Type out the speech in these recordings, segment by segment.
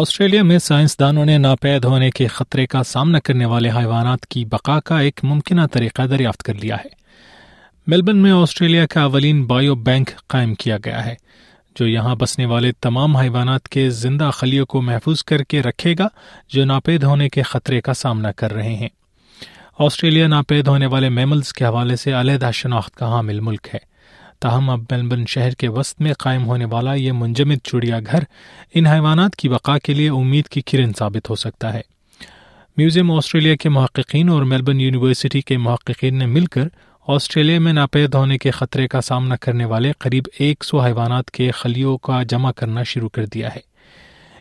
Australia میں سائنسدانوں نے ناپید ہونے کے خطرے کا سامنا کرنے والے حیوانات کی بقا کا ایک ممکنہ طریقہ دریافت کر لیا ہے میلبن میں آسٹریلیا کا اولین بایو بینک قائم کیا گیا ہے جو یہاں بسنے والے تمام حیوانات کے زندہ خلیوں کو محفوظ کر کے رکھے گا جو ناپید ہونے کے خطرے کا سامنا کر رہے ہیں آسٹریلیا ناپید ہونے والے میملز کے حوالے سے علیحدہ شناخت کا حامل ملک ہے تاہم اب میلبرن شہر کے وسط میں قائم ہونے والا یہ منجمد چڑیا گھر ان حیوانات کی بقا کے لیے امید کی کرن ثابت ہو سکتا ہے میوزیم آسٹریلیا کے محققین اور میلبرن یونیورسٹی کے محققین نے مل کر آسٹریلیا میں ناپید ہونے کے خطرے کا سامنا کرنے والے قریب ایک سو حیوانات کے خلیوں کا جمع کرنا شروع کر دیا ہے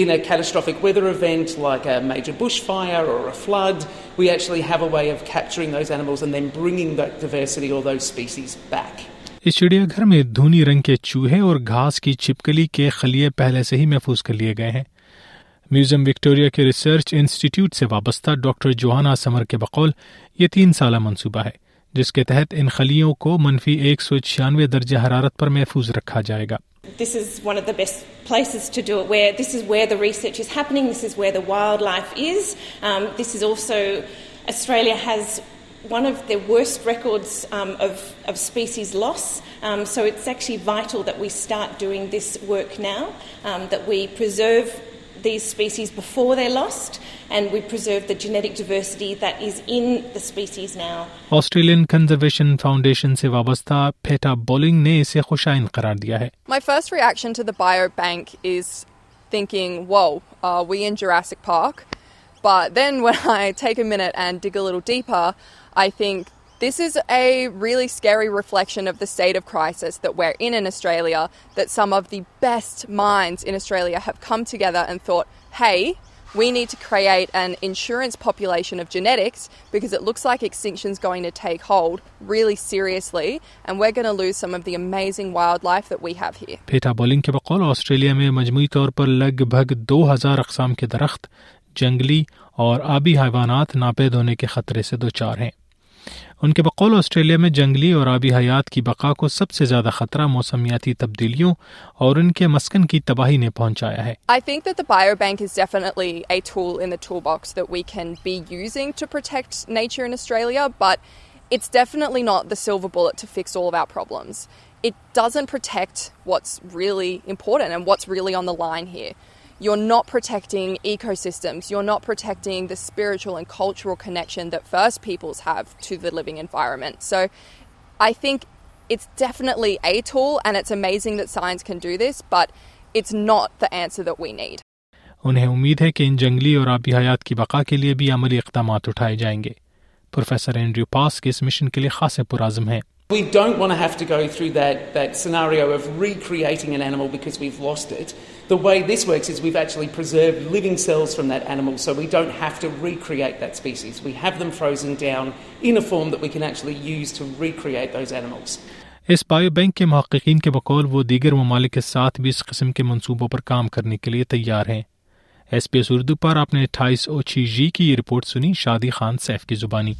in a catastrophic weather event like a major bushfire or a flood, we actually have a way of capturing those animals and then bringing that diversity or those species back. اس چڑیا گھر میں دھونی رنگ کے چوہے اور گھاس کی چھپکلی کے خلیے پہلے سے ہی محفوظ کر لیے گئے ہیں میوزیم وکٹوریا کے ریسرچ انسٹیٹیوٹ سے وابستہ ڈاکٹر جوہانا سمر کے بقول یہ تین سالہ منصوبہ ہے جس کے تحت ان خلیوں کو منفی ایک سو چھیانوے درجہ حرارت پر محفوظ رکھا جائے گا This is one of the best places to do it, where this is where the research is happening, this is where the wildlife is. Um, this is also, Australia has one of the worst records um, of species loss, um, so it's actually vital that we start doing this work now, that we preserve وابست نے اسے خوشائن قرار دیا ہے This is a really scary reflection of the state of crisis that we're in in Australia. That some of the best minds in Australia have come together and thought, hey, we need to create an insurance population of genetics because it looks like extinction's going to take hold really seriously and we're going to lose some of the amazing wildlife that we have here. Peta Bowling کے بقول Australia میں مجموعی طور پر لگ بھگ دو ہزار اقسام کے درخت جنگلی اور آبی حیوانات ناپید ہونے کے خطرے سے دوچار ہیں ان کے بقول آسٹریلیا میں جنگلی اور آبی حیات کی کی بقا کو سب سے زیادہ خطرہ موسمیاتی تبدیلیوں اور ان کے مسکن تباہی نے پہنچایا ہے really really you're you're not not not protecting protecting ecosystems, the the the spiritual and and cultural connection that that that First Peoples have to living environment. So I think it's it's it's definitely a tool amazing science can do this, but answer we need. انہیں امید ہے کہ ان جنگلی اور آبی حیات کی بقا کے لیے بھی عملی اقدامات اٹھائے جائیں گے پروفیسر اینڈریو پاس کے اس مشن کے لیے خاصے پرعزم ہیں We don't want to have to go through that, that scenario of recreating an animal because we've lost it. The way this works is we've actually preserved living cells from that animal so we don't have to recreate that species. We have them frozen down in a form that we can actually use to recreate those animals. اس biobank کے محققین کے بقول وہ دیگر ممالک کے ساتھ بھی اس قسم کے منصوبوں پر کام کرنے کے لیے تیار ہیں ایس پی ایس اردو پر آپ نے اٹھائیس او چھ جی کی یہ رپورٹ سنی شادی خان سیف کی زبانی